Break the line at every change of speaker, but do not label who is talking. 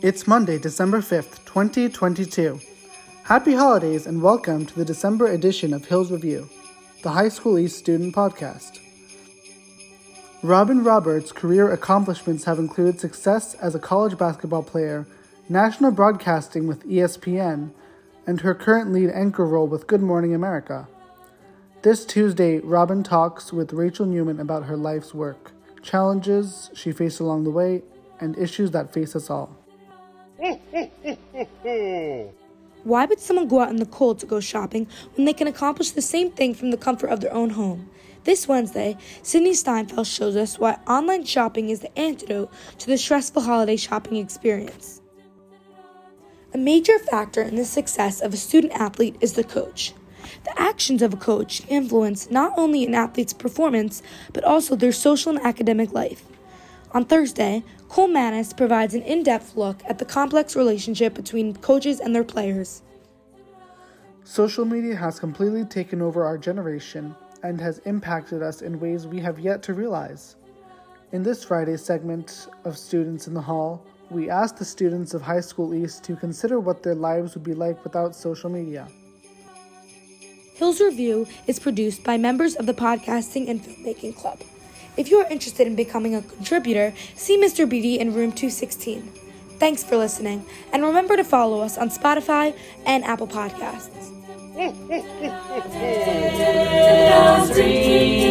It's Monday, December 5th, 2022. Happy holidays and welcome to the December edition of Hills Review, the High School East student podcast. Robin Roberts' career accomplishments have included success as a college basketball player, national broadcasting with ESPN, and her current lead anchor role with Good Morning America. This Tuesday, Robin talks with Rachel Newman about her life's work, challenges she faced along the way, and issues that face us all.
Why would someone go out in the cold to go shopping when they can accomplish the same thing from the comfort of their own home? This Wednesday, Sydney Steinfeld shows us why online shopping is the antidote to the stressful holiday shopping experience. A major factor in the success of a student athlete is the coach. The actions of a coach influence not only an athlete's performance, but also their social and academic life. On Thursday, Cole Manis provides an in depth look at the complex relationship between coaches and their players.
Social media has completely taken over our generation and has impacted us in ways we have yet to realize. In this Friday segment of Students in the Hall, we asked the students of High School East to consider what their lives would be like without social media.
Hills Review is produced by members of the Podcasting and Filmmaking Club. If you are interested in becoming a contributor, see Mr. Beatty in room 216. Thanks for listening, and remember to follow us on Spotify and Apple Podcasts.